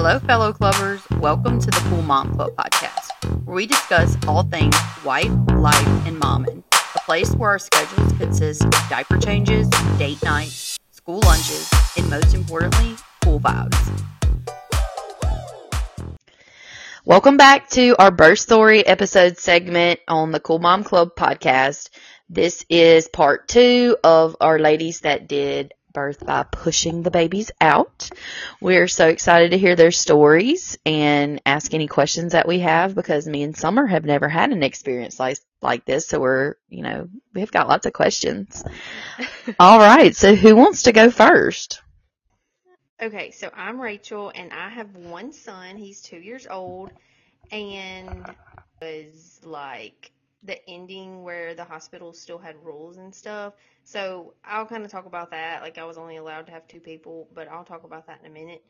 Hello, fellow clubbers. Welcome to the Cool Mom Club podcast, where we discuss all things wife, life, and momming. A place where our schedules consist of diaper changes, date nights, school lunches, and most importantly, cool vibes. Welcome back to our birth story episode segment on the Cool Mom Club podcast. This is part two of our ladies that did birth by pushing the babies out. We're so excited to hear their stories and ask any questions that we have because me and Summer have never had an experience like like this, so we're you know we've got lots of questions. All right, so who wants to go first? Okay, so I'm Rachel and I have one son. He's two years old and was like the ending where the hospital still had rules and stuff. So I'll kind of talk about that. Like I was only allowed to have two people, but I'll talk about that in a minute.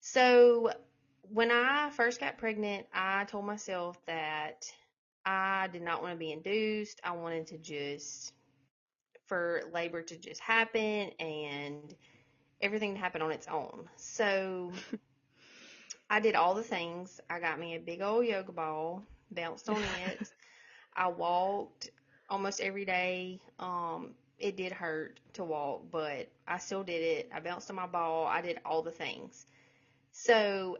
So when I first got pregnant, I told myself that I did not want to be induced. I wanted to just for labor to just happen and everything to happen on its own. So I did all the things. I got me a big old yoga ball, bounced on it. I walked almost every day. Um, it did hurt to walk, but I still did it. I bounced on my ball. I did all the things. So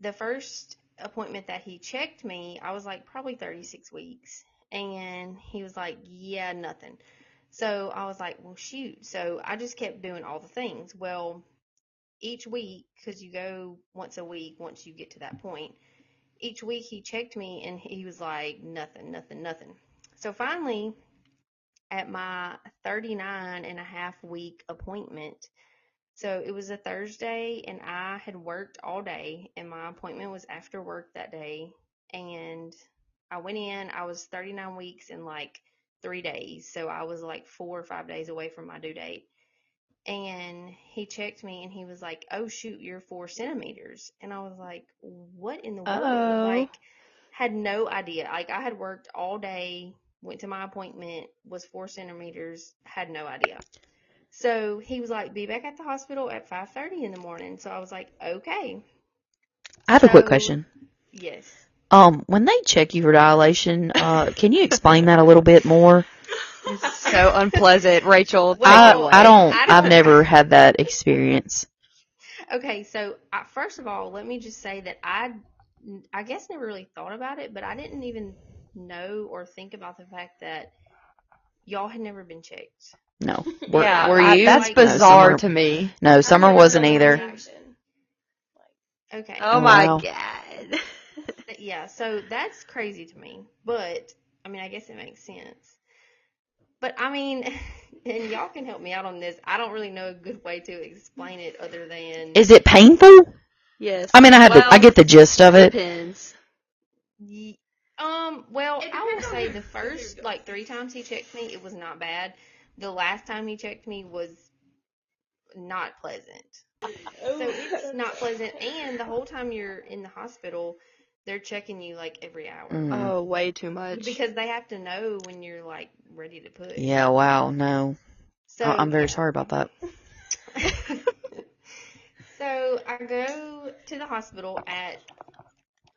the first appointment that he checked me, I was like probably 36 weeks. And he was like, yeah, nothing. So I was like, well, shoot. So I just kept doing all the things. Well, each week, because you go once a week once you get to that point, each week he checked me and he was like, nothing, nothing, nothing. So finally, at my 39 and a half week appointment, so it was a Thursday and I had worked all day and my appointment was after work that day. And I went in, I was 39 weeks in like three days. So I was like four or five days away from my due date and he checked me and he was like, "Oh shoot, you're four centimeters," and I was like, "What in the world?" Uh-oh. Like, had no idea. Like, I had worked all day, went to my appointment, was four centimeters, had no idea. So he was like, "Be back at the hospital at five thirty in the morning." So I was like, "Okay." I have a quick question. Yes. Um, when they check you for dilation, uh, can you explain that a little bit more? It's so unpleasant, Rachel. take I, it away. I don't, I I've never had that experience. Okay, so uh, first of all, let me just say that I, I guess never really thought about it, but I didn't even know or think about the fact that y'all had never been checked. No. Were, yeah, were I- you? that's No, bizarre Summer- to me. No, Summer wasn't either. Okay. Oh, Oh, my wow. god. Yeah, so that's crazy to me. But I mean, I guess it makes sense. But I mean, and y'all can help me out on this. I don't really know a good way to explain it other than Is it painful? yes. I mean, I have, the, I get the gist of it. Depends. Ye- Um, well, It I will depends on say your- the first like three times he checked me, it was not bad. The last time he checked me was not pleasant. So it's not pleasant, and the whole time you're in the hospital, they're checking you like every hour Mm. Oh, way too much. because they have to know when you're like ready to push. Yeah, wow, no. So I- I'm very yeah. sorry about that. so I go to the hospital at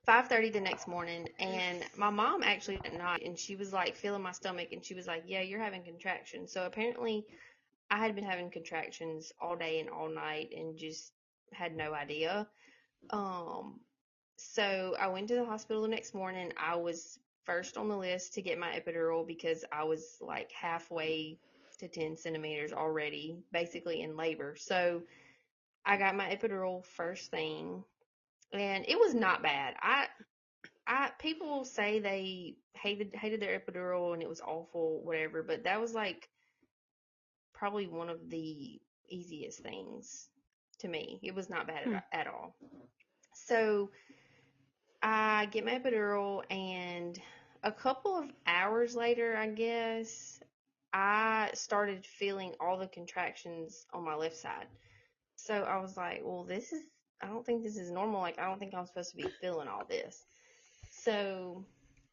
5:30 the next morning, and my mom actually did not, and she was like feeling my stomach, and she was like, "Yeah, you're having contractions." So apparently, I had been having contractions all day and all night, and just had no idea. Um, so I went to the hospital the next morning. I was first on the list to get my epidural because I was like halfway to 10 centimeters already, basically in labor. So I got my epidural first thing, and it was not bad. I, I people say they hated hated their epidural and it was awful, whatever. But that was like probably one of the easiest things to me. It was not bad Hmm. at, at all. So I get my epidural, and a couple of hours later, I guess, I started feeling all the contractions on my left side. So I was like, well, this is, I don't think this is normal. Like, I don't think I'm supposed to be feeling all this. So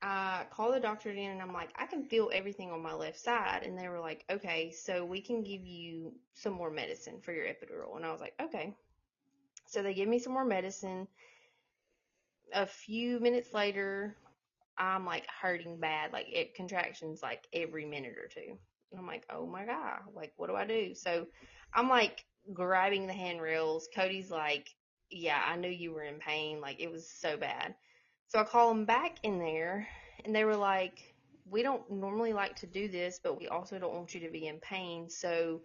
I called the doctor in and I'm like, I can feel everything on my left side. And they were like, okay, so we can give you some more medicine for your epidural. And I was like, okay. So they give me some more medicine. A few minutes later, I'm like hurting bad, like it contractions like every minute or two. And I'm like, oh my God, like what do I do? So I'm like grabbing the handrails. Cody's like, yeah, I knew you were in pain. Like it was so bad. So I call them back in there and they were like, we don't normally like to do this, but we also don't want you to be in pain. So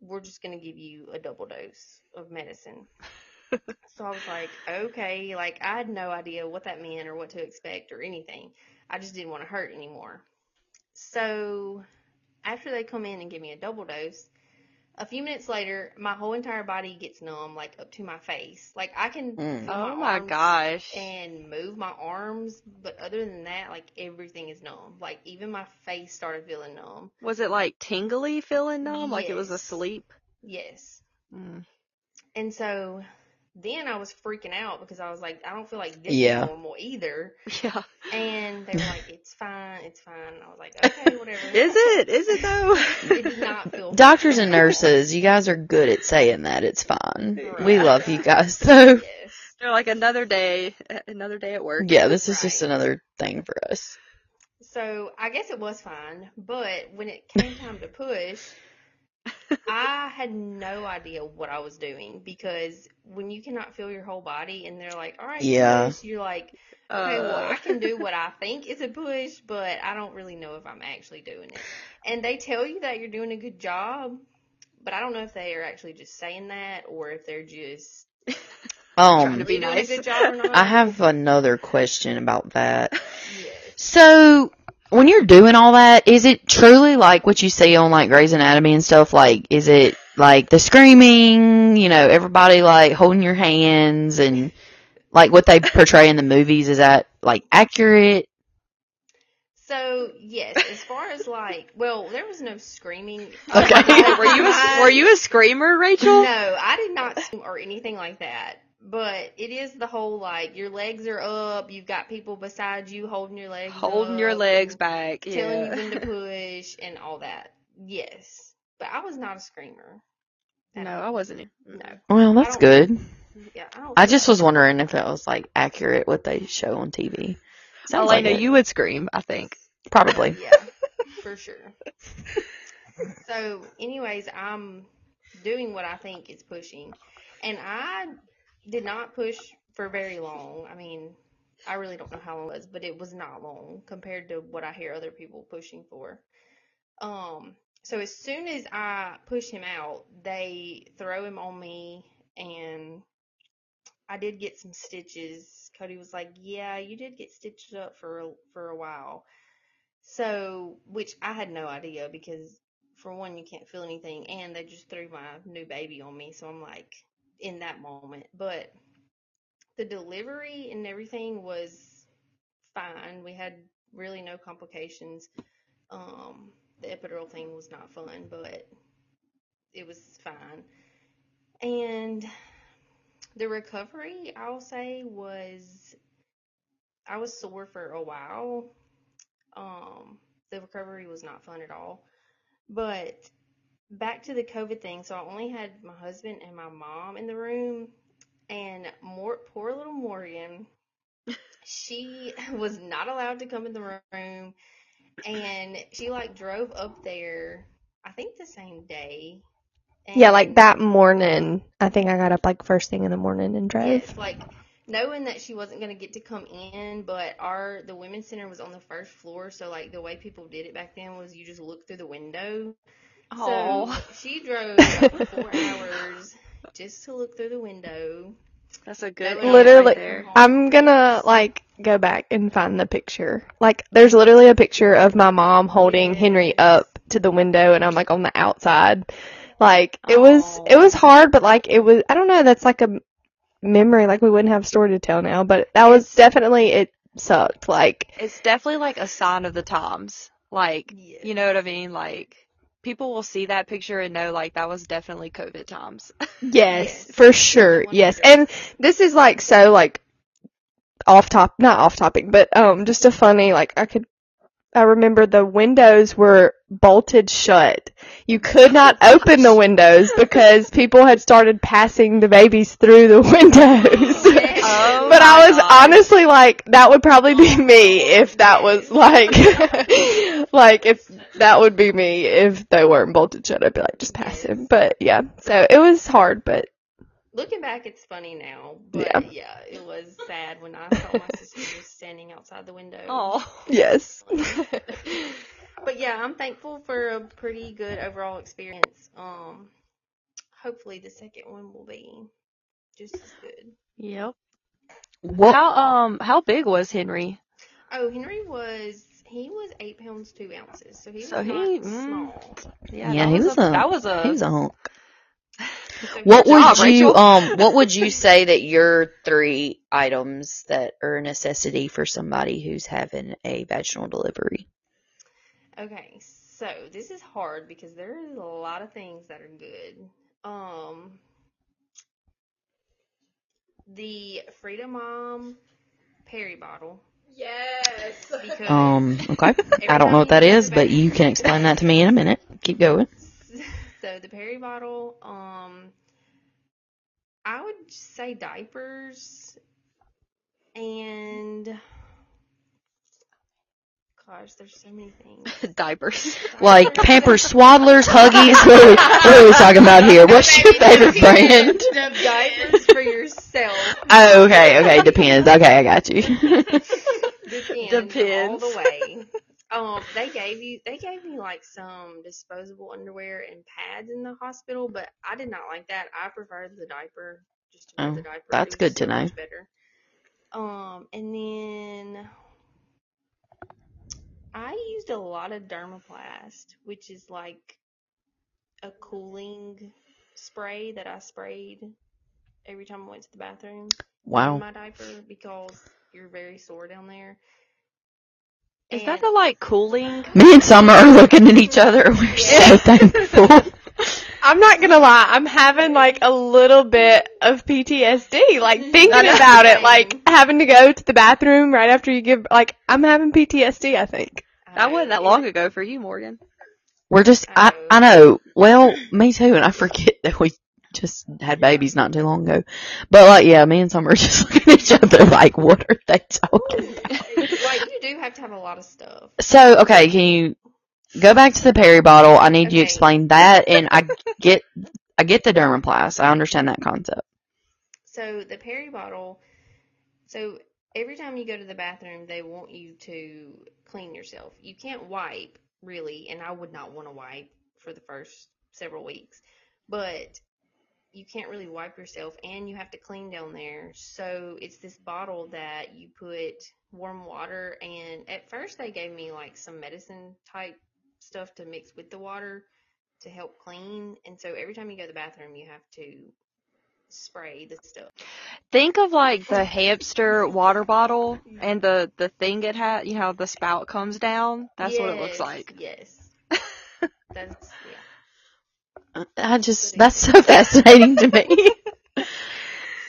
we're just going to give you a double dose of medicine. So I was like, okay, like I had no idea what that meant or what to expect or anything. I just didn't want to hurt anymore. So after they come in and give me a double dose, a few minutes later, my whole entire body gets numb, like up to my face. Like I can Mm. feel Oh my gosh. and move my arms, but other than that, like everything is numb. Like even my face started feeling numb. Was it like tingly feeling numb? Like it was asleep? Yes. Mm. And so then I was freaking out because I was like, I don't feel like this Yeah. is normal either. Yeah. And they were like, it's fine, it's fine. And I was like, okay, whatever. Is it? Is it though? It did not feel Doctors and nurses, you guys are good at saying that. It's fine. We love you guys. So, Yes. They're like another day, another day at work. yeah, this is just another thing for us. So I guess it was fine, but when it came time to push, I had no idea what I was doing because when you cannot feel your whole body and they're like, all right, Yeah. push, you're like, okay, well, I Uh, can do what I think is a push, but I don't really know if I'm actually doing it. And they tell you that you're doing a good job, but I don't know if they are actually just saying that or if they're just Trying Um, to be nice. a good job or not. I have another question about that. Yes. So, when you're doing all that, is it truly like what you see on like Grey's Anatomy and stuff? Like, is it like the screaming, you know, everybody like holding your hands and like what they portray in the movies? Is that like accurate? So yes, as far as like, well, there was no screaming. Okay. were you a, were you a screamer, Rachel? No, I did not scream or anything like that. But it is the whole like your legs are up, you've got people beside you holding your legs, Holding your legs back. telling Yeah. you when to push and all that. Yes, but I was not a screamer. No, all. I wasn't. No, Well, that's don't- good. yeah, I. I just like- was wondering if it was like accurate what they show on TV. Sounds like Elena, it. you would scream, I think. Probably. Yeah, for sure. So, anyways, I'm doing what I think is pushing. And I did not push for very long. I mean, I really don't know how long it was, but it was not long compared to what I hear other people pushing for. Um, so as soon as I push him out, they throw him on me and I did get some stitches. Cody was like, "Yeah, you did get stitched up for a, for a while." So, which I had no idea because for one, you can't feel anything, and they just threw my new baby on me. So I'm like in that moment, but the delivery and everything was fine. We had really no complications. Um, the epidural thing was not fun, but it was fine. And the recovery, I'll say, was I was sore for a while. Um, the recovery was not fun at all. But back to the COVID thing, so I only had my husband and my mom in the room, and more poor little Morgan, she was not allowed to come in the room, and she like drove up there, I think the same day. Yeah, like that morning, I think I got up like first thing in the morning and drove. Yes, like knowing that she wasn't going to get to come in, but our the women's center was on the first floor, so like the way people did it back then was you just look through the window. So Oh, she drove four hours just to look through the window. that's a good Knowing one Literally- right there. I'm gonna like go back and find the picture. Like there's literally a picture of my mom holding Henry up to the window and I'm like on the outside. Like it was it was hard but like it was I don't know, that's like a memory like we wouldn't have a story to tell now, but that was definitely it sucked. Like It's definitely like a sign of the times. Like, Yeah. you know what I mean? Like, people will see that picture and know like that was definitely COVID times. Yes, Yes. for sure. Yes. And this is like so like off top not off topic, but um just a funny like I could I remember the windows were bolted shut. You could not open the windows because people had started passing the babies through the windows. Oh but I was honestly like, that would probably be me if that was like, like if that would be me if they weren't bolted shut. I'd be like, just pass him. But yeah, so it was hard, but Looking back, it's funny now, but Yeah. yeah, it was sad when I saw my sister just standing outside the window. Oh. yes. But yeah, I'm thankful for a pretty good overall experience. Um, hopefully the second one will be just as good. Yep. What? How um how big was Henry? Oh, Henry was he was eight pounds two ounces, so he was So not he- mm. small. Yeah, Yeah, that he was, was a, a- that was a He was a hunk. So What he- would job, you Rachel. um what would you say that your three items that are a necessity for somebody who's having a vaginal delivery? Okay, so this is hard because there is a lot of things that are good. Um, the Frida Mom peri bottle. Yes. Um, okay. I don't know what that you go to is, the but you can explain that to me in a minute. Keep going. So the peri bottle, um, I would say diapers and gosh, there's so many things. diapers. Like Pampers, Swaddlers, Huggies. What are, we, what are we talking about here? What's your favorite brand? The diapers for yourself. Oh, okay, okay, depends. Okay, I got you. Depends, all Depends. the way. Um, they gave you they gave me like some disposable underwear and pads in the hospital, but I did not like that. I preferred the diaper. Just to Oh, the diaper. that's good to know. Better. Um, and then I used a lot of dermoplast, which is like a cooling spray that I sprayed every time I went to the bathroom Wow. my diaper because you're very sore down there. Is that the like cooling? Me and Summer are looking at each other we're so thankful. I'm not gonna lie, I'm having like a little bit of PTSD, like thinking I about it, like having to go to the bathroom right after you give, like I'm having PTSD, I think. That wasn't that long ago for you, Morgan. We're just, I, oh. I know. Well, me too, and I forget that we just had babies not too long ago. But like, yeah, me and Summer are just looking at each other like, what are they talking about? like you do have to have a lot of stuff. So, okay, can you go back to the peri bottle? I need you to explain that, and I get, I get the Dermoplast. I understand that concept. So the peri bottle. So every time you go to the bathroom, they want you to clean yourself. You can't wipe really, and I would not want to wipe for the first several weeks, but you can't really wipe yourself, and you have to clean down there. So it's this bottle that you put warm water, and at first they gave me like some medicine type stuff to mix with the water to help clean, and so every time you go to the bathroom, you have to spray the stuff. Think of like the hamster water bottle and the the thing it had. You know, the spout comes down. That's what it looks like. Yes. That's. I just, that's so fascinating to me. I,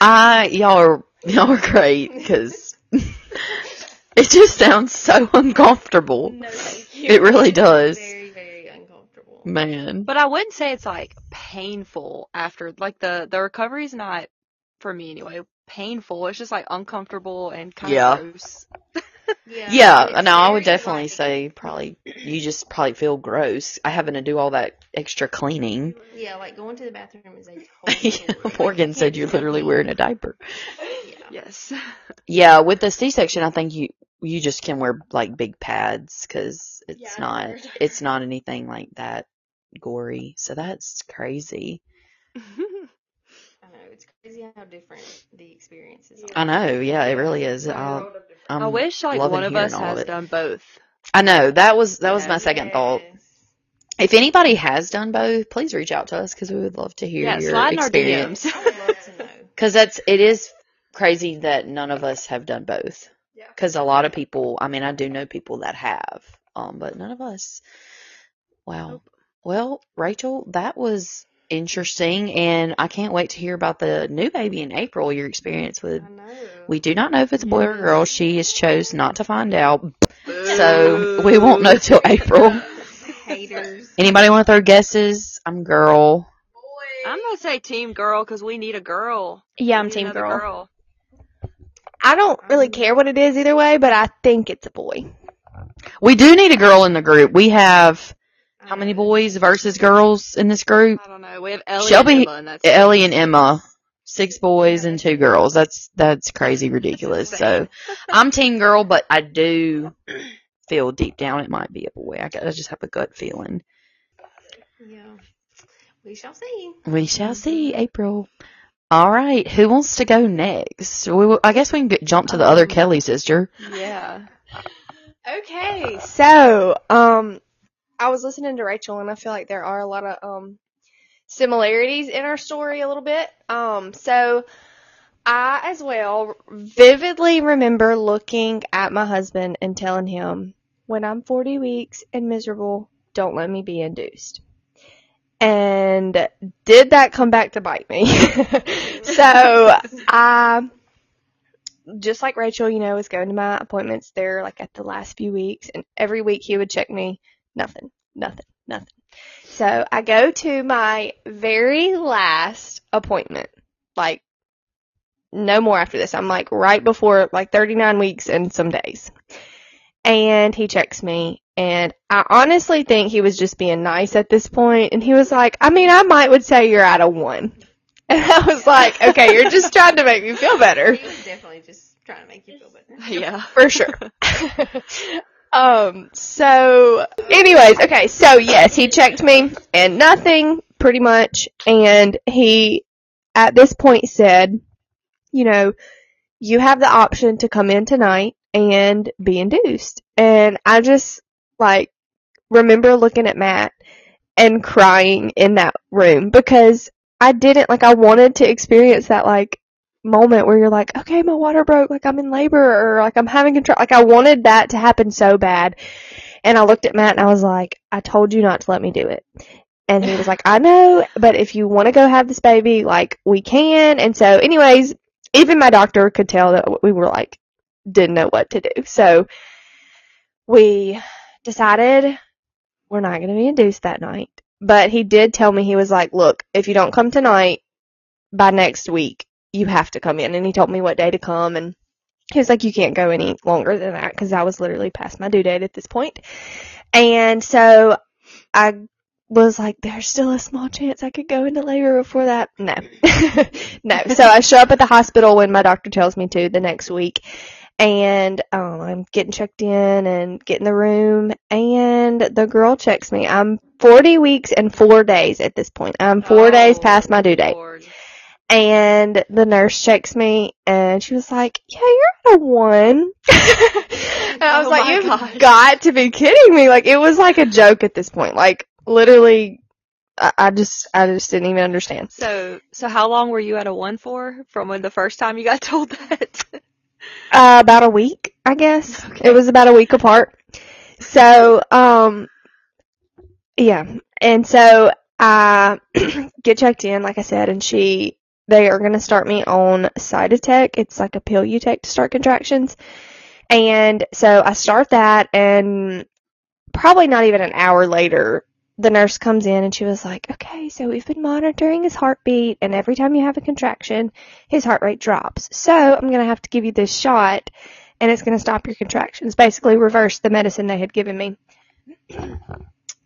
ah, y'all are, y'all are great, because it just sounds so uncomfortable. No, thank you. It really does. Very, very uncomfortable. Man. But I wouldn't say it's like painful after. Like the the recovery's not for me anyway. Painful. It's just like uncomfortable and kind of Yeah. gross. Yeah. Yeah, no, I would definitely like- say probably you just probably feel gross I having to do all that extra cleaning. Yeah, like going to the bathroom is a whole story. Morgan said you're literally wearing a diaper. Yeah. Yes. Yeah, with the C-section, I think you you just can wear like big pads because it's Yeah, not it's not anything like that gory. So that's crazy. I know crazy how different the experiences are. I know. Yeah, it really is. I'll, I'm wish like one of us hearing has it. done both. I know that was that was Yeah. my second thought. If anybody has done both, please reach out to us because we would love to hear Yeah, your slide experience. DMs. I would love to know. Because that's it is crazy that none of us have done both. Yeah. Because a lot of people, I mean, I do know people that have, um, but none of us. Wow. Nope. Well, Rachel, that was interesting, and I can't wait to hear about the new baby in April. Your experience with. I know. We do not know if it's a boy or a girl. She has chose not to find out. So so we won't know till April. Haters. Anybody want to throw guesses? I'm girl. I'm gonna say team girl because we need a girl. Yeah, We I'm team another girl. I don't really care what it is either way, but I think it's a boy. We do need a girl in the group. We have how many boys versus girls in this group? I don't know. We have Ellie Shelby- and Emma, and that's Ellie and Emma. Six boys and two girls. That's that's crazy ridiculous. So I'm team girl, but I do feel deep down it might be a boy. I, I just have a gut feeling. Yeah. We shall see. We shall see. April. All right. Who wants to go next? We, will- I guess we can get, jump to the other Um, Kelly sister. yeah. Okay, so um, I was listening to Rachel, and I feel like there are a lot of um similarities in our story a little bit. Um, so I as well vividly remember looking at my husband and telling him, "When I'm 40 weeks and miserable, don't let me be induced." And did that come back to bite me? so I just like Rachel, you know, was going to my appointments there like at the last few weeks, and every week he would check me, nothing, nothing, nothing. So I go to my very last appointment, like no more after this. I'm like right before like 39 weeks and some days. And he checks me, and I honestly think he was just being nice at this point, and he was like, I mean, I might would say you're at a one. And I was like, okay, you're just trying to make me feel better. He was definitely just trying to make you feel better. Yeah. for sure. Um, so, anyways, okay, so yes, he checked me and nothing, pretty much, and he, at this point said, you know, you have the option to come in tonight and be induced. And I just, like, remember looking at Matt and crying in that room because I didn't, like, I wanted to experience that, like, moment where you're like, okay, my water broke, like I'm in labor or like I'm having control. Like I wanted that to happen so bad. And I looked at Matt and I was like, I told you not to let me do it. And he was like, I know, but if you want to go have this baby, like we can. And so anyways, even my doctor could tell that we were like, didn't know what to do. So we decided we're not going to be induced that night. But he did tell me, he was like, look, if you don't come tonight, by next week, you have to come in. And he told me what day to come. And he was like, you can't go any longer than that because I was literally past my due date at this point. And so I was like, there's still a small chance I could go into labor before that. No, no. So I show up at the hospital when my doctor tells me to the next week. And um, I'm getting checked in and get in the room, and the girl checks me. I'm 40 weeks and four days at this point. I'm four Oh, days past my due date. Lord. And the nurse checks me and she was like, Yeah, you're at a one. and I was Oh like, You've gosh. got to be kidding me. Like, it was like a joke at this point. Like, literally, I, I just, I just didn't even understand. So, so how long were you at a one for from when the first time you got told that? Uh, about a week, I guess. It was about a week apart. So, um, yeah. And so I get checked in, like I said, and she, they are going to start me on Cytotec. It's like a pill you take to start contractions. And so I start that and probably not even an hour later, the nurse comes in and she was like, okay, so we've been monitoring his heartbeat and every time you have a contraction, his heart rate drops. So I'm going to have to give you this shot and it's going to stop your contractions. Basically reverse the medicine they had given me.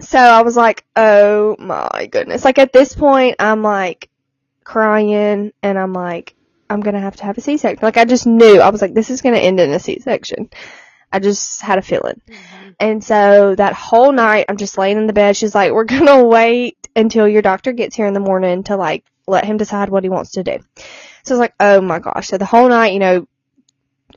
So I was like, oh my goodness. Like at this point, I'm like crying and I'm like, I'm to have to have a C-section. Like I just knew. I was like, this is to end in a C-section. I just had a feeling. And so that whole night, I'm just laying in the bed. She's like, we're to wait until your doctor gets here in the morning to like let him decide what he wants to do. So I was like, oh my gosh. So the whole night, you know,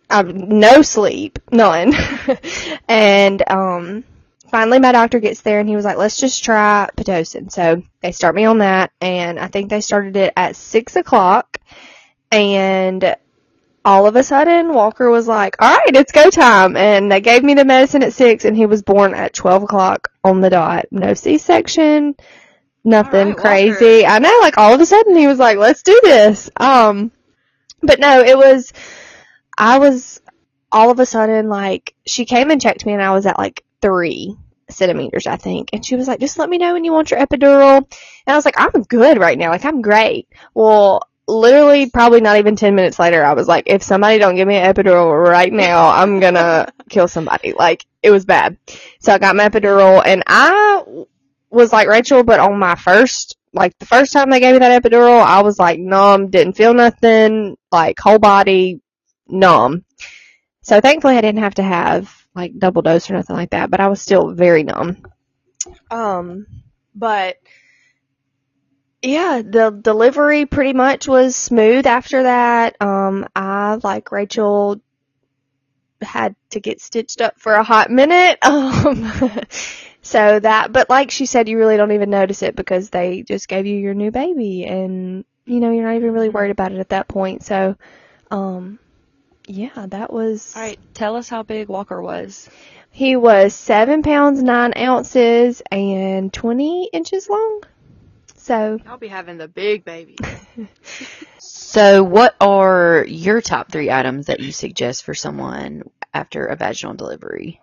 I've no sleep, none. and, um, finally my doctor gets there and he was like, let's just try Pitocin. So they start me on that and I think they started it at six o'clock and all of a sudden Walker was like, all right, it's go time. And they gave me the medicine at six and he was born at 12 o'clock on the dot. No C-section, nothing right, crazy. I know, like all of a sudden he was like, let's do this. Um, but no, it was, I was all of a sudden, like, she came and checked me and I was at like three centimeters, I think. And she was like, just let me know when you want your epidural. And I was like, I'm good right now. Like, I'm great. Well, literally probably not even 10 minutes later, I was like, if somebody don't give me an epidural right now, I'm gonna kill somebody. Like, it was bad. So I got my epidural and I was like Rachel, but on my first, like the first time they gave me that epidural, I was like numb, didn't feel nothing, like whole body numb. So thankfully I didn't have to have like double dose or nothing like that, but I was still very numb. Um, but yeah, the delivery pretty much was smooth after that. Um, I, like Rachel, had to get stitched up for a hot minute. Um, so that, but like she said, you really don't even notice it because they just gave you your new baby and, you know, you're not even really worried about it at that point. So, um, yeah, that was. All right, tell us how big Walker was. He was seven pounds nine ounces and 20 inches long. So, I'll be having the big baby. So, what are your top three items that you suggest for someone after a vaginal delivery?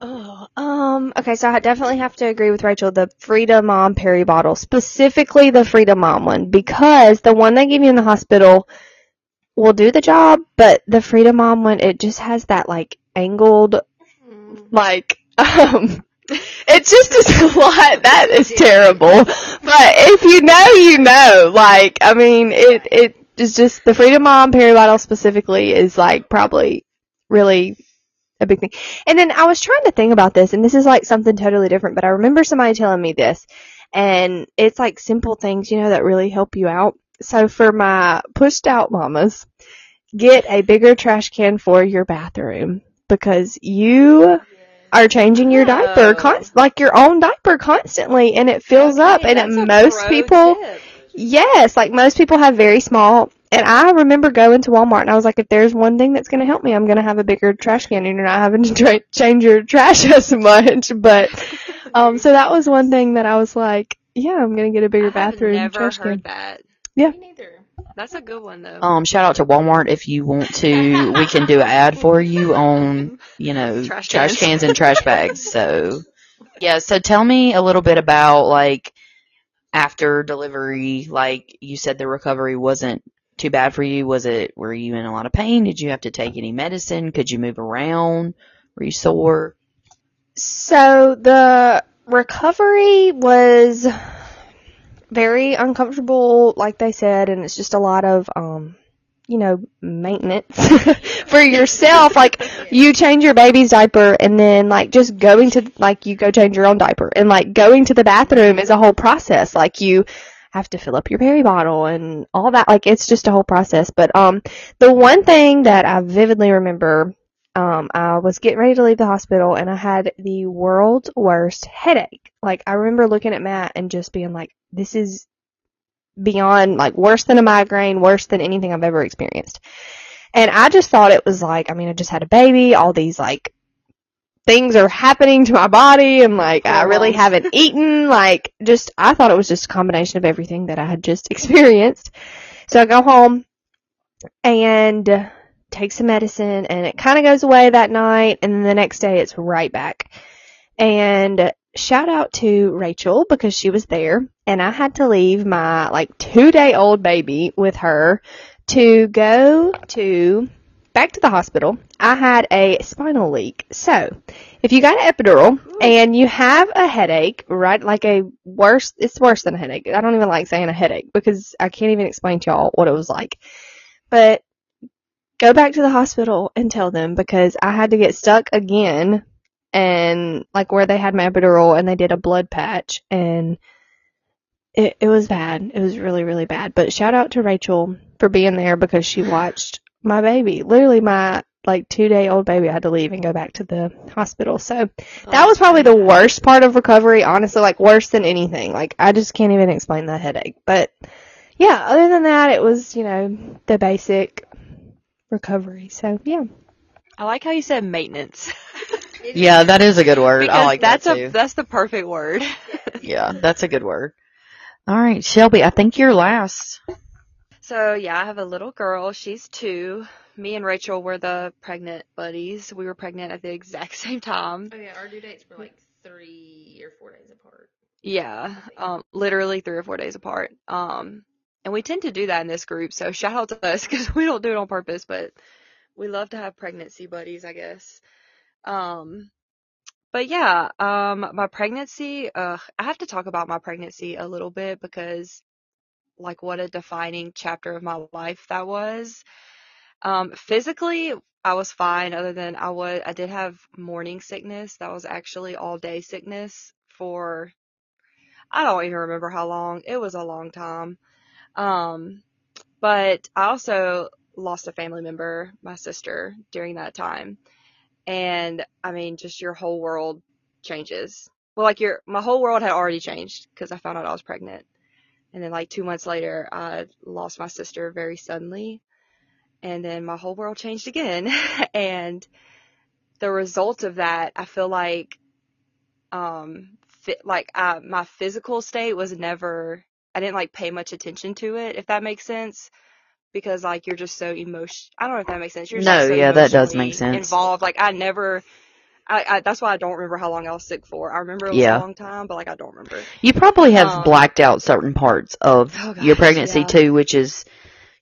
Oh, um, okay, so I definitely have to agree with Rachel. The Frida Mom peri bottle, specifically the Frida Mom one, because the one they give you in the hospital will do the job, but the Frida Mom one, it just has that like angled, like, um, it's just a lot. That is terrible. But if you know, you know. Like, I mean, it, it is just, the Frida Mom bottle specifically is like probably really a big thing. And then I was trying to think about this, and this is like something totally different, but I remember somebody telling me this, and it's like simple things, you know, that really help you out. So for my pushed out mamas, get a bigger trash can for your bathroom because you are changing your diaper, Oh. const- like your own diaper constantly, and it fills up. And a most people, tip. Yes, like most people have very small. And I remember going to Walmart and I was like, if there's one thing that's going to help me, I'm going to have a bigger trash can and you're not having to tra- change your trash as much. But, um, so that was one thing that I was like, yeah, I'm going to get a bigger bathroom never trash heard can. that. Yeah. Me neither. That's a good one though. Um, shout out to Walmart if you want to. We can do an ad for you on, you know, Trash trash, cans. cans and trash bags. So, yeah. So tell me a little bit about like after delivery. Like you said, the recovery wasn't too bad for you. Was it? Were you in a lot of pain? Did you have to take any medicine? Could you move around? Were you sore? So the recovery was very uncomfortable, like they said, and it's just a lot of, um, you know, maintenance for yourself. Like you change your baby's diaper and then like just going to, like you go change your own diaper and like going to the bathroom is a whole process. Like you have to fill up your peri bottle and all that. Like it's just a whole process. But, um, the one thing that I vividly remember um, I was getting ready to leave the hospital and I had the world's worst headache. Like, I remember looking at Matt and just being like, this is beyond, like, worse than a migraine, worse than anything I've ever experienced. And I just thought it was like, I mean, I just had a baby, all these, like, things are happening to my body and like I really haven't eaten like just I thought it was just a combination of everything that I had just experienced. So I go home and take some medicine and it kind of goes away that night and then the next day it's right back. And shout out to Rachel because she was there and I had to leave my like two day old baby with her to go to back to the hospital. I had a spinal leak. So if you got an epidural and you have a headache, right, like a worse, it's worse than a headache. I don't even like saying a headache because I can't even explain to y'all what it was like. But go back to the hospital and tell them because I had to get stuck again and like where they had my epidural and they did a blood patch and it, it was bad. It was really, really bad. But shout out to Rachel for being there because she watched my baby. Literally my like two day old baby I had to leave and go back to the hospital. So that was probably the worst part of recovery, honestly, like worse than anything. Like I just can't even explain that headache. But yeah, other than that it was, you know, the basic recovery. So yeah. I like how you said maintenance. Yeah, that is a good word. because I like that's that a too. that's the perfect word. yeah, that's a good word. All right, Shelby, I think you're last. So yeah, I have a little girl. She's two. me and Rachel were the pregnant buddies. We were pregnant at the exact same time. Oh yeah, our due dates were like three or four days apart. Yeah, um, literally three or four days apart. Um, and we tend to do that in this group. So shout out to us because we don't do it on purpose, but we love to have pregnancy buddies, I guess. Um, but yeah, um, my pregnancy, uh, I have to talk about my pregnancy a little bit because like what a defining chapter of my life that was. Um, physically, I was fine other than I was, I did have morning sickness. That was actually all day sickness for, I don't even remember how long. It was a long time. Um, but I also lost a family member, my sister, during that time. And I mean, just your whole world changes. Well, like your, my whole world had already changed because I found out I was pregnant. And then like two months later, I lost my sister very suddenly. And then my whole world changed again. and the result of that, I feel like, um, fit, like, uh, my physical state was never, I didn't like pay much attention to it, if that makes sense. Because like you're just so emotion. I don't know if that makes sense. You're just, No, so yeah, that does make sense. Involved. Like I never, I, I that's why I don't remember how long I was sick for. I remember it was Yeah. a long time, but like I don't remember. You probably have Um, blacked out certain parts of Oh, your pregnancy yeah. too, which is,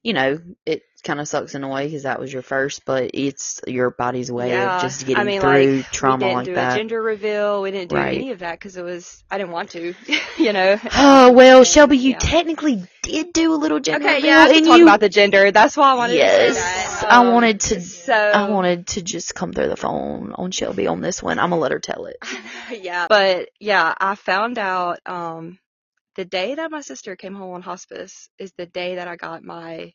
you know, it kind of sucks in a way because that was your first, but it's your body's way Yeah, of just getting I mean, through like, trauma we didn't like do that. a gender reveal. We didn't do Right. any of that because it was I didn't want to, you know. Oh well, Shelby, you Yeah. technically did do a little gender Okay, reveal, yeah, I and talk you. about the gender. That's why I wanted yes, to say that. I Um, wanted to. So I wanted to just come through the phone on Shelby on this one. I'm gonna let her tell it. yeah, but yeah, I found out um the day that my sister came home on hospice is the day that I got my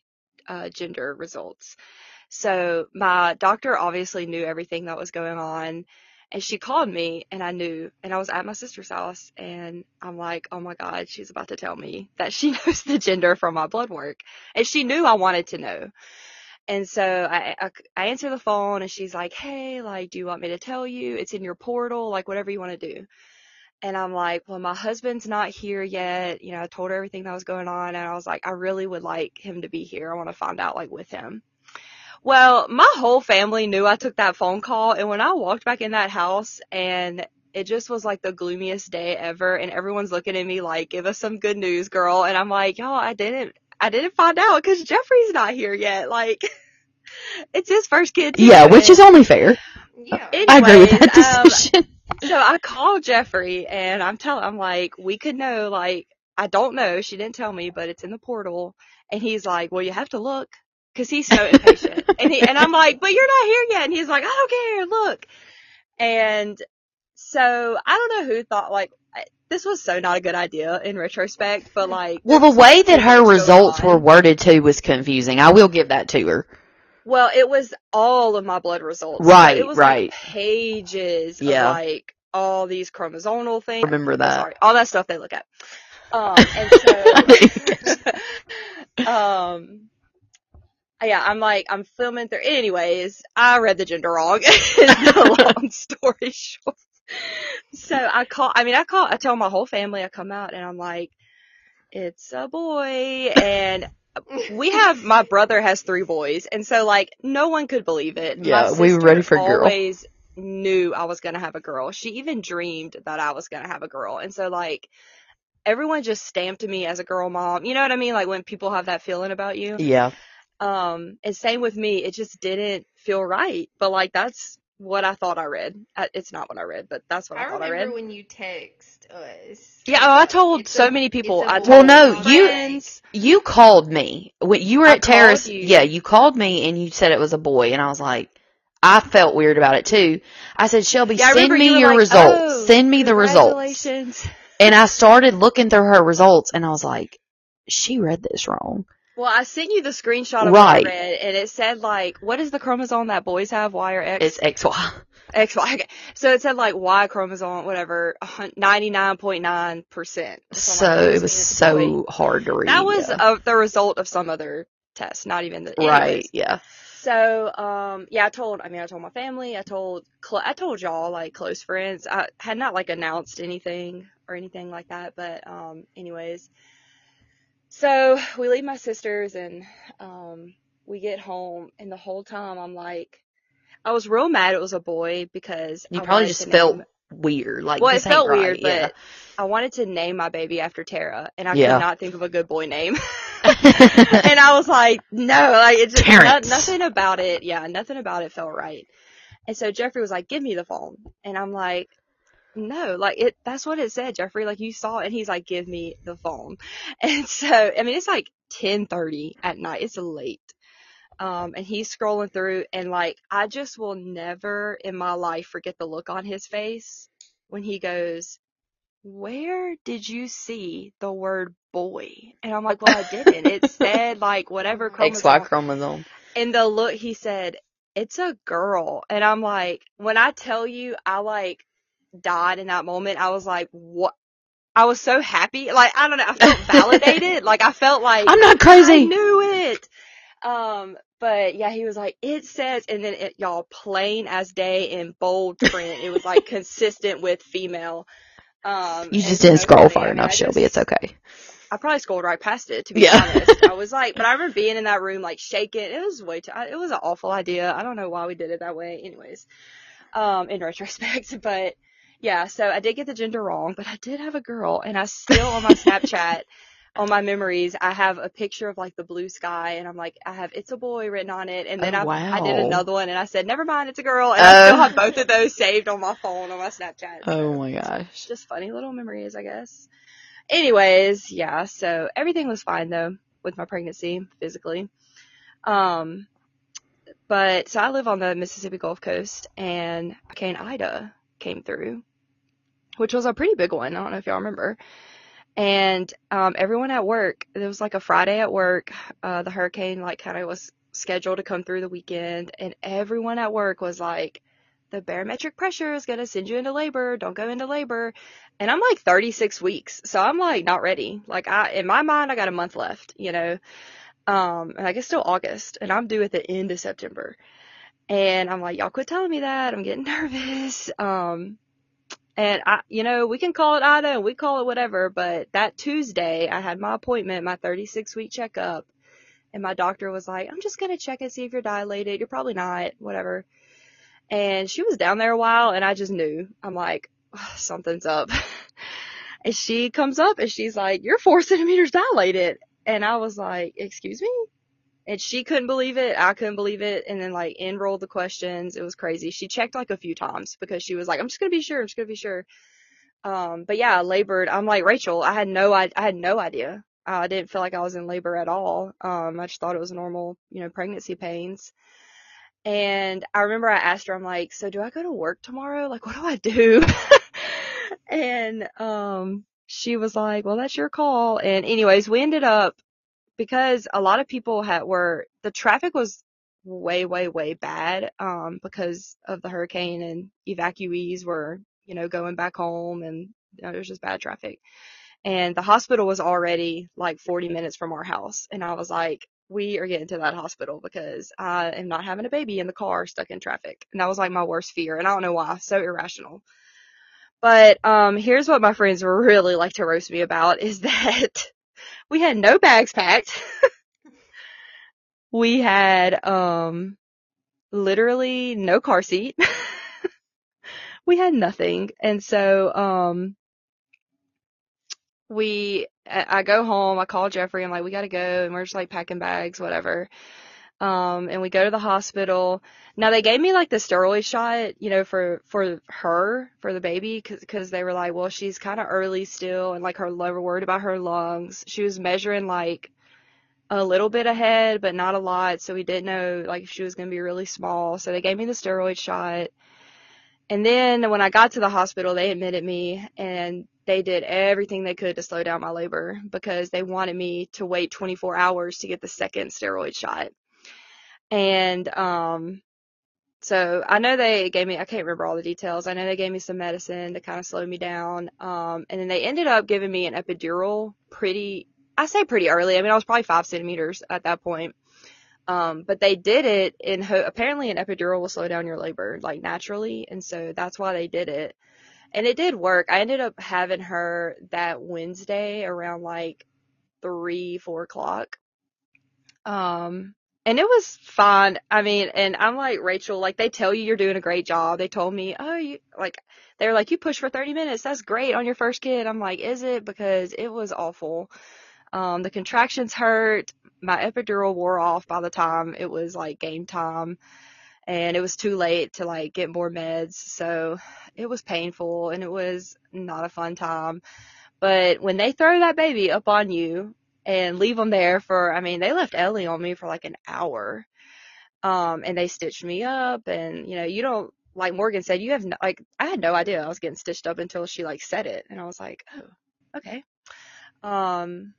uh, gender results. So my doctor obviously knew everything that was going on. And she called me and I knew, and I was at my sister's house and I'm like, oh my God, she's about to tell me that she knows the gender from my blood work. And she knew I wanted to know. And so I, I, I answer the phone and she's like, hey, like, do you want me to tell you? It's in your portal, like, whatever you want to do. And I'm like, well, my husband's not here yet. You know, I told her everything that was going on and I was like, I really would like him to be here. I want to find out like with him. Well, my whole family knew I took that phone call and when I walked back in that house and it just was like the gloomiest day ever and everyone's looking at me like, give us some good news, girl. And I'm like, y'all, I didn't, I didn't find out because Jeffrey's not here yet. Like, it's his first kid. too, Yeah, which is only fair. Yeah. I agree with Anyways, that um, decision. so I called Jeffrey and I'm telling, I'm like, we could know, like, I don't know. She didn't tell me, but it's in the portal. And he's like, well, you have to look. Cause he's so impatient. and he, and I'm like, but you're not here yet. And he's like, I don't care. Look. And so I don't know who thought like, this was so not a good idea in retrospect, but like, well, the way that her results on. were worded too was confusing. I will give that to her. Well, it was all of my blood results. Right, it was right. like pages Yeah. of like all these chromosomal things. Remember that. Sorry, all that stuff they look at. Um, and so, um, yeah, I'm like, I'm filming through. Anyways, I read the gender wrong. long story short. So I call. I mean, I call. I tell my whole family. I come out and I'm like, it's a boy, and we have my brother has three boys, and so like no one could believe it. My Yeah, we were ready for a girl. Always knew I was gonna have a girl. She even dreamed that I was gonna have a girl, and so like everyone just stamped me as a girl mom. You know what I mean? Like when people have that feeling about you. Yeah. Um, and same with me. It just didn't feel right. But like that's what I thought I read. Uh, It's not what I read, but that's what I, I thought I remember read. when you text us. Yeah, oh, I told it's so a- many people. I told Well, no, you- You called me when you were I at Tara's. you. Yeah, you called me and you said it was a boy, and I was like, I felt weird about it too. I said, Shelby, Yeah, send me you your like, results. "Oh, send me the results. And I started looking through her results, and I was like, she read this wrong. Well, I sent you the screenshot of Right. what I read, and it said like, what is the chromosome that boys have? Y or X? It's XY. X, Y. Okay. So it said like Y chromosome, whatever, ninety nine point nine percent. So it was so hard to read. That was yeah. uh, the result of some other test, not even the right. Yeah. So, um, yeah, I told, I mean, I told my family, I told, cl- I told y'all, like, close friends. I had not, like, announced anything or anything like that, but, um, anyways. So, we leave my sisters and, um, we get home, and the whole time I'm like, I was real mad it was a boy because You I probably just felt name- weird. Like well, it felt right. weird, yeah. but I wanted to name my baby after Tara, and I Yeah. could not think of a good boy name. and I was like, no, like it's just no, nothing about it. Yeah, nothing about it felt right. And so Jeffrey was like, "Give me the phone," and I'm like, "No, like it. That's what it said, Jeffrey. Like you saw it." And he's like, "Give me the phone." And so I mean, it's like 10:30 at night. It's late. Um, and he's scrolling through, and like I just will never in my life forget the look on his face when he goes, where did you see the word boy? And I'm like, well, I didn't. It said like whatever XY chromosome. chromosome. And the look, he said, it's a girl. And I'm like, when I tell you, I like died in that moment. I was like, what? I was so happy. Like, I don't know. I felt validated. like, I felt like I'm not crazy. I knew it. Um, but yeah, he was like, it says, and then it, y'all, plain as day in bold print. It was like consistent with female. Um, You just didn't so scroll far enough, Shelby. just- It's okay. I probably scrolled right past it, to be Yeah. honest. I was like, but I remember being in that room, like shaking. It was way too, it was an awful idea. I don't know why we did it that way. Anyways, um, in retrospect, but yeah, so I did get the gender wrong, but I did have a girl and I still on my Snapchat, on my memories, I have a picture of like the blue sky and I'm like, I have it's a boy written on it. And then Oh, I, I did another one and I said, never mind, it's a girl. And I still Oh. have both of those saved on my phone, on my Snapchat. Oh So my gosh. just funny little memories, I guess. Anyways, yeah, so everything was fine though with my pregnancy physically. Um, but so I live on the Mississippi Gulf Coast and Hurricane Ida came through, which was a pretty big one. I don't know if y'all remember. And um, everyone at work, it was like a Friday at work. Uh, the hurricane like kind of was scheduled to come through the weekend, and everyone at work was like, "The barometric pressure is gonna send you into labor. Don't go into labor." And I'm like 36 weeks, so I'm like not ready. Like I, in my mind, I got a month left, you know. Um, and like it's still August, and I'm due at the end of September. And I'm like, y'all quit telling me that. I'm getting nervous. Um, and I, you know, we can call it Ida and we call it whatever, but that Tuesday I had my appointment, my 36 week checkup, and my doctor was like, I'm just gonna check and see if you're dilated. You're probably not, whatever. And she was down there a while, and I just knew. I'm like, something's up. and she comes up and she's like, you're four centimeters dilated. And I was like, excuse me? And she couldn't believe it. I couldn't believe it. And then like enrolled the questions. It was crazy. She checked like a few times because she was like, I'm just going to be sure. I'm just going to be sure. Um, but yeah, I labored. I'm like, Rachel, I had no, I, I had no idea. I didn't feel like I was in labor at all. Um, I just thought it was normal, you know, pregnancy pains. And I remember I asked her, I'm like, so do I go to work tomorrow? Like, what do I do? and, um, she was like, well, that's your call. And anyways, we ended up, because a lot of people had, were, the traffic was way, way, way bad, um, because of the hurricane and evacuees were, you know, going back home and you know, there was just bad traffic. And the hospital was already like 40 minutes from our house. And I was like, we are getting to that hospital because I am not having a baby in the car stuck in traffic. And that was like my worst fear. And I don't know why. So irrational. But um here's what my friends really like to roast me about is that we had no bags packed. we had um literally no car seat. we had nothing. And so um we I go home, I call Jeffrey, I'm like, we gotta go and we're just like packing bags, whatever. Um and we go to the hospital. Now they gave me like the steroid shot, you know, for for her, for the baby, cause, cause they were like, well, she's kind of early still, and like her, were worried about her lungs. She was measuring like a little bit ahead, but not a lot, so we didn't know like if she was gonna be really small. So they gave me the steroid shot. And then when I got to the hospital, they admitted me and they did everything they could to slow down my labor because they wanted me to wait 24 hours to get the second steroid shot. And um so I know they gave me I can't remember all the details. I know they gave me some medicine to kind of slow me down. Um and then they ended up giving me an epidural pretty I say pretty early. I mean I was probably 5 centimeters at that point. Um, but they did it in ho- apparently an epidural will slow down your labor like naturally, and so that's why they did it. And it did work. I ended up having her that Wednesday around like three, four o'clock. Um, and it was fine. I mean, and I'm like Rachel, like they tell you you're doing a great job. They told me, oh, you like they were like you push for 30 minutes. That's great on your first kid. I'm like, is it? Because it was awful. Um, the contractions hurt. My epidural wore off by the time it was like game time, and it was too late to like get more meds. So it was painful and it was not a fun time. But when they throw that baby up on you and leave them there for, I mean, they left Ellie on me for like an hour. Um, and they stitched me up and, you know, you don't, like Morgan said, you have no, like, I had no idea I was getting stitched up until she like said it. And I was like, oh, okay. Um,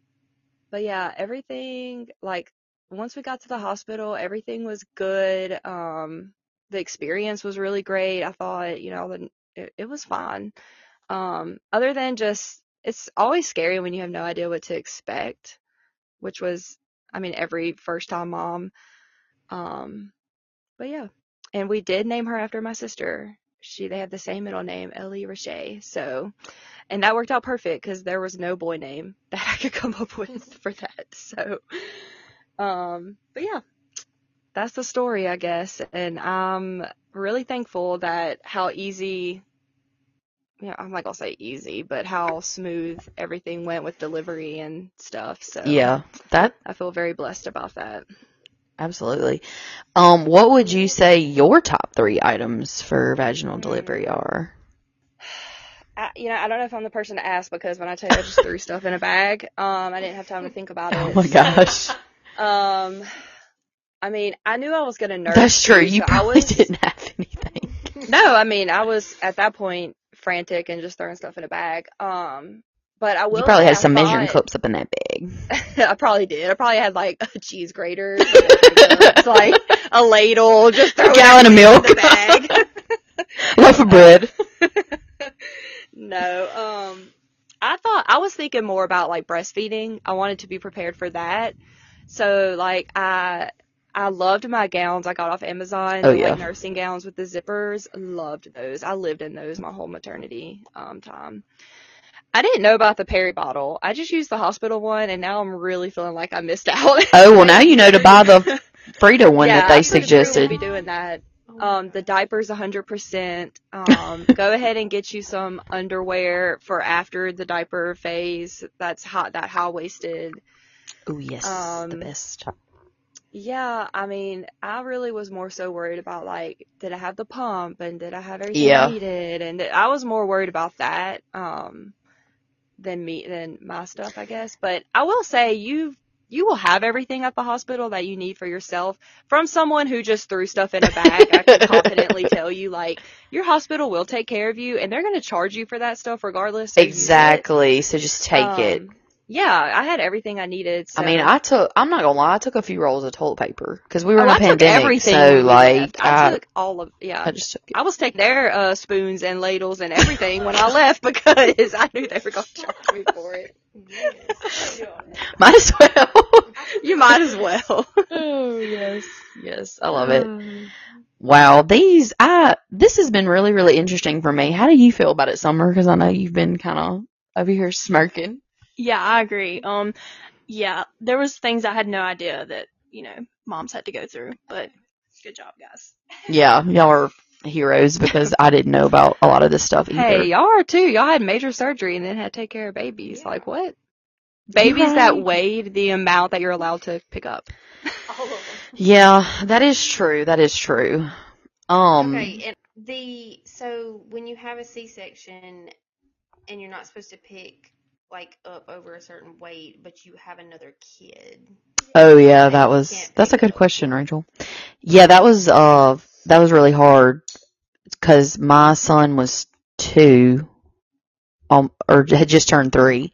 but yeah, everything, like, once we got to the hospital, everything was good. Um, the experience was really great. I thought, you know, the, it, it was fine. Um, other than just it's always scary when you have no idea what to expect, which was, I mean, every first time mom. Um, but yeah, and we did name her after my sister. She, they have the same middle name, Ellie Roche. So, and that worked out perfect because there was no boy name that I could come up with for that. So, um, but yeah, that's the story, I guess. And I'm really thankful that how easy yeah, I'm not gonna say easy, but how smooth everything went with delivery and stuff. So Yeah, that I feel very blessed about that. absolutely. Um, what would you say your top three items for vaginal delivery are? I, you know, I don't know if I'm the person to ask because when I tell you I just threw stuff in a bag, um, I didn't have time to think about it. Oh my gosh, Um, I mean, I knew I was gonna nurse. that's true. too, You so I probably was, didn't have anything. No, I mean, I was at that point frantic and just throwing stuff in a bag. Um, but I will. You probably had some measuring cups up in that bag. I probably did. I probably had like a cheese grater, it's like a ladle, just throw gallon of milk. Loaf of bread. no, um, I thought I was thinking more about like breastfeeding. I wanted to be prepared for that. So like I I loved my gowns I got off Amazon. Oh, yeah. Like nursing gowns with the zippers. Loved those. I lived in those my whole maternity um time. I didn't know about the peri bottle. I just used the hospital one and now I'm really feeling like I missed out. Oh well, now you know to buy the Frida one yeah, that they I'm pretty sure suggested. We'll be doing that. Oh Um, the diapers 100%. Um, go ahead and get you some underwear for after the diaper phase. That's hot, that high waisted. Oh yes, the Um, best. Yeah, I mean, I really was more so worried about like, did I have the pump and did I have everything Yeah. Needed? And I was more worried about that, um, than me, than my stuff, I guess. But I will say you, you will have everything at the hospital that you need for yourself from someone who just threw stuff in a bag. I can confidently tell you, like, your hospital will take care of you and they're going to charge you for that stuff regardless. so use it. Exactly. So just take it. Um, Yeah, I had everything I needed. So. I mean, I took. I'm not gonna lie. I took a few rolls of toilet paper because we were Oh, in a I took pandemic. everything so like, left. I, I, took all of yeah. I just took it. I was taking their uh, spoons and ladles and everything when I left because I knew they were going to charge me for it. Yes. Might as well. You might as well. oh yes, yes. I love it. Wow, these I this has been really really interesting for me. How do you feel about it, Summer? Because I know you've been kind of over here smirking. Yeah, I agree. Um, yeah, there was things I had no idea that you know moms had to go through, but good job, guys. Yeah, y'all are heroes because I didn't know about a lot of this stuff either. Hey, y'all are too. Y'all had major surgery and then had to take care of babies. Like what? Babies that weighed the amount that you're allowed to pick up. All of them. Yeah, that is true. That is true. Um, Okay, and the so when you have a C-section and you're not supposed to pick like up over a certain weight, but you have another kid. Oh yeah, that was that's a good question, Rachel. Yeah, that was uh that was really hard because my son was two, um, or had just turned three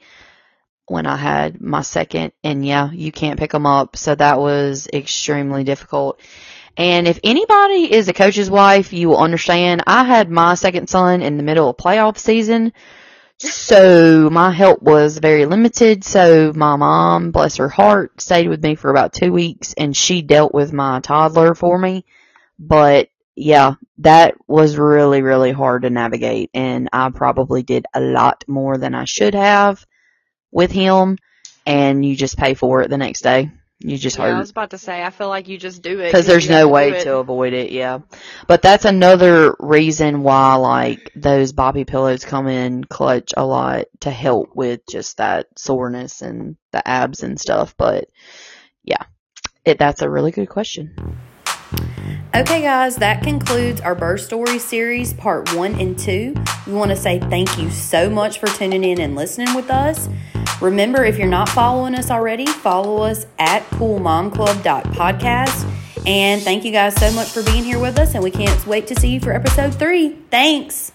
when I had my second, and yeah, you can't pick them up, so that was extremely difficult. And if anybody is a coach's wife, you will understand. I had my second son in the middle of playoff season, so my help was very limited. So my mom, bless her heart, stayed with me for about two weeks and she dealt with my toddler for me. But yeah, that was really, really hard to navigate and I probably did a lot more than I should have with him and you just pay for it the next day You just Yeah, I was about to say, I feel like you just do it because there's no way to avoid it. Yeah, but that's another reason why like those Boppy pillows come in clutch a lot to help with just that soreness and the abs and stuff. But yeah, it that's a really good question. Okay, guys, that concludes our birth story series, part one and two. We want to say thank you so much for tuning in and listening with us. Remember, if you're not following us already, follow us at coolmomclub.podcast. And thank you guys so much for being here with us, and we can't wait to see you for episode three. Thanks.